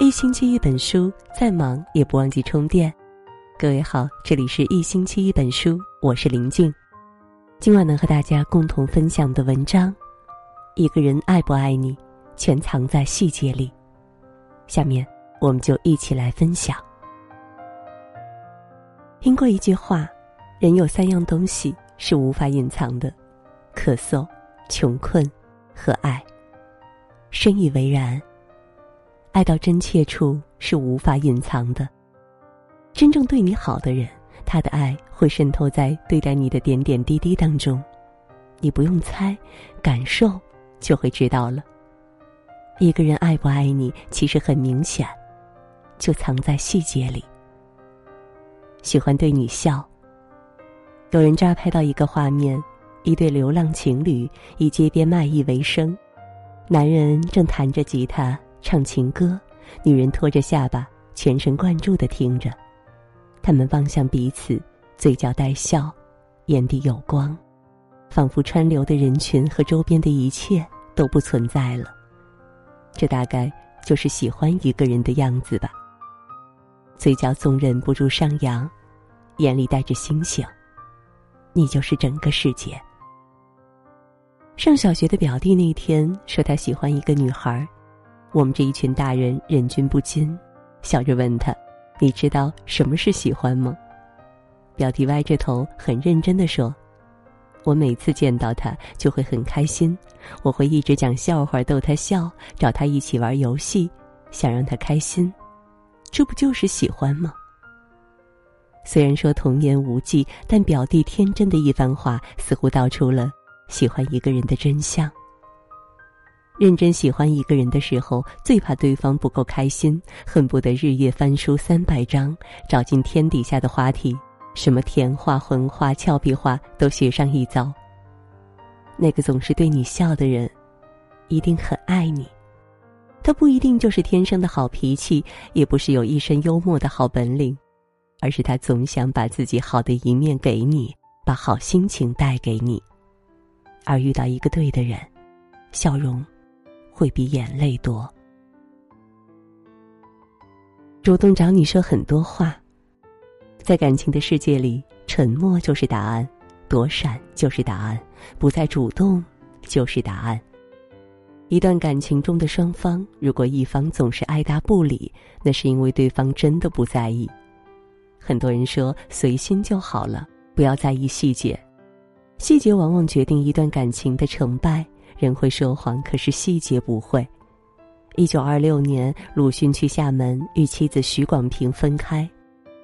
一星期一本书，再忙也不忘记充电。各位好，这里是一星期一本书，我是林静。今晚能和大家共同分享的文章，一个人爱不爱你，全藏在细节里。下面我们就一起来分享。听过一句话，人有三样东西是无法隐藏的：咳嗽、穷困和爱。深以为然。爱到真切处是无法隐藏的。真正对你好的人，他的爱会渗透在对待你的点点滴滴当中，你不用猜，感受就会知道了。一个人爱不爱你，其实很明显，就藏在细节里。喜欢对你笑。有人抓拍到一个画面：一对流浪情侣以街边卖艺为生，男人正弹着吉他。唱情歌，女人托着下巴，全神贯注的听着。他们望向彼此，嘴角带笑，眼底有光，仿佛川流的人群和周边的一切都不存在了。这大概就是喜欢一个人的样子吧。嘴角总忍不住上扬，眼里带着星星。你就是整个世界。上小学的表弟那天说他喜欢一个女孩。我们这一群大人忍俊不禁，笑着问他：“你知道什么是喜欢吗？”表弟歪着头，很认真的说：“我每次见到他就会很开心，我会一直讲笑话逗他笑，找他一起玩游戏，想让他开心，这不就是喜欢吗？”虽然说童言无忌，但表弟天真的一番话，似乎道出了喜欢一个人的真相。认真喜欢一个人的时候，最怕对方不够开心，恨不得日夜翻书三百章，找尽天底下的话题，什么甜话、混话、俏皮话都学上一遭。那个总是对你笑的人，一定很爱你。他不一定就是天生的好脾气，也不是有一身幽默的好本领，而是他总想把自己好的一面给你，把好心情带给你。而遇到一个对的人，笑容。会比眼泪多。主动找你说很多话，在感情的世界里，沉默就是答案，躲闪就是答案，不再主动就是答案。一段感情中的双方，如果一方总是爱答不理，那是因为对方真的不在意。很多人说随心就好了，不要在意细节，细节往往决定一段感情的成败。人会说谎，可是细节不会。一九二六年，鲁迅去厦门与妻子许广平分开。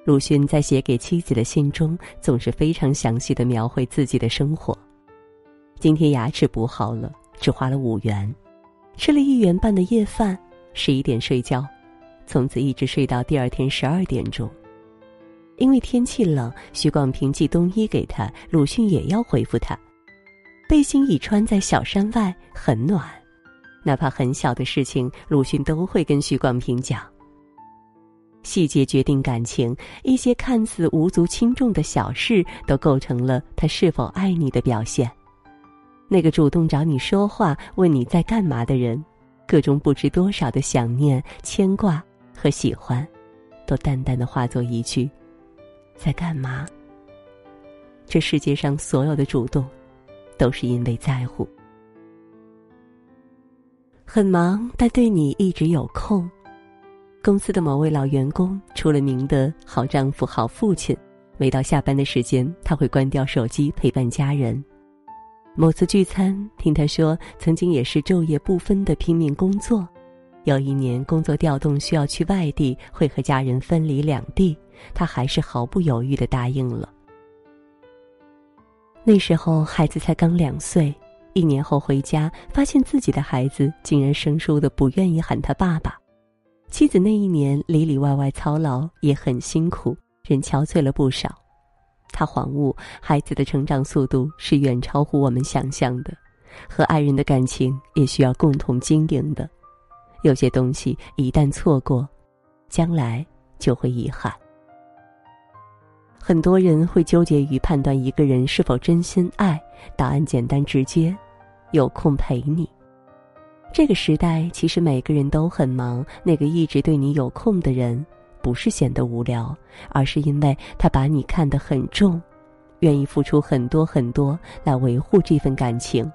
鲁迅在写给妻子的信中，总是非常详细的描绘自己的生活。今天牙齿补好了，只花了五元，吃了一元半的夜饭，十一点睡觉，从此一直睡到第二天十二点钟。因为天气冷，许广平寄冬衣给他，鲁迅也要回复他。背心已穿在小山外，很暖。哪怕很小的事情，鲁迅都会跟许广平讲。细节决定感情，一些看似无足轻重的小事，都构成了他是否爱你的表现。那个主动找你说话、问你在干嘛的人，各种不知多少的想念、牵挂和喜欢，都淡淡的化作一句：“在干嘛？”这世界上所有的主动。都是因为在乎，很忙，但对你一直有空。公司的某位老员工，出了名的好丈夫、好父亲。每到下班的时间，他会关掉手机陪伴家人。某次聚餐，听他说，曾经也是昼夜不分的拼命工作。有一年工作调动需要去外地，会和家人分离两地，他还是毫不犹豫的答应了。那时候孩子才刚两岁，一年后回家，发现自己的孩子竟然生疏的不愿意喊他爸爸。妻子那一年里里外外操劳也很辛苦，人憔悴了不少。他恍悟，孩子的成长速度是远超乎我们想象的，和爱人的感情也需要共同经营的。有些东西一旦错过，将来就会遗憾。很多人会纠结于判断一个人是否真心爱，答案简单直接，有空陪你。这个时代其实每个人都很忙，那个一直对你有空的人，不是显得无聊，而是因为他把你看得很重，愿意付出很多很多来维护这份感情。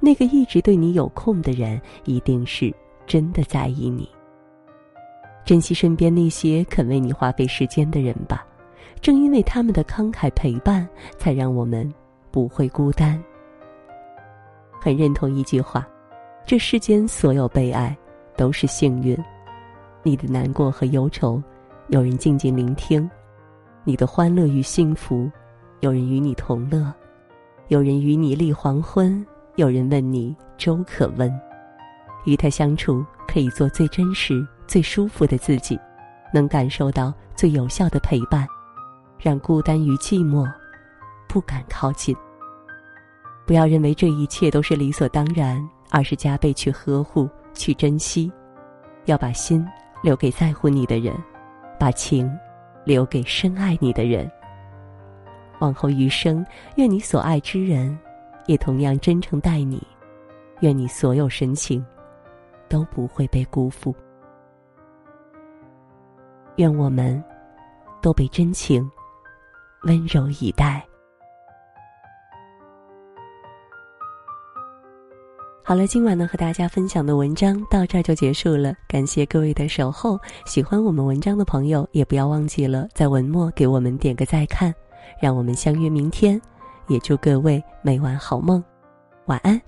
那个一直对你有空的人，一定是真的在意你。珍惜身边那些肯为你花费时间的人吧，正因为他们的慷慨陪伴，才让我们不会孤单。很认同一句话。这世间所有被爱，都是幸运。你的难过和忧愁，有人静静聆听；你的欢乐与幸福，有人与你同乐；有人与你立黄昏，有人问你粥可温。与他相处，可以做最真实、最舒服的自己，能感受到最有效的陪伴，让孤单与寂寞不敢靠近。不要认为这一切都是理所当然。而是加倍去呵护、去珍惜，要把心留给在乎你的人，把情留给深爱你的人。往后余生，愿你所爱之人也同样真诚待你，愿你所有深情都不会被辜负。愿我们都被真情温柔以待。好了，今晚呢和大家分享的文章到这儿就结束了，感谢各位的守候。喜欢我们文章的朋友，也不要忘记了在文末给我们点个再看，让我们相约明天。也祝各位每晚好梦，晚安。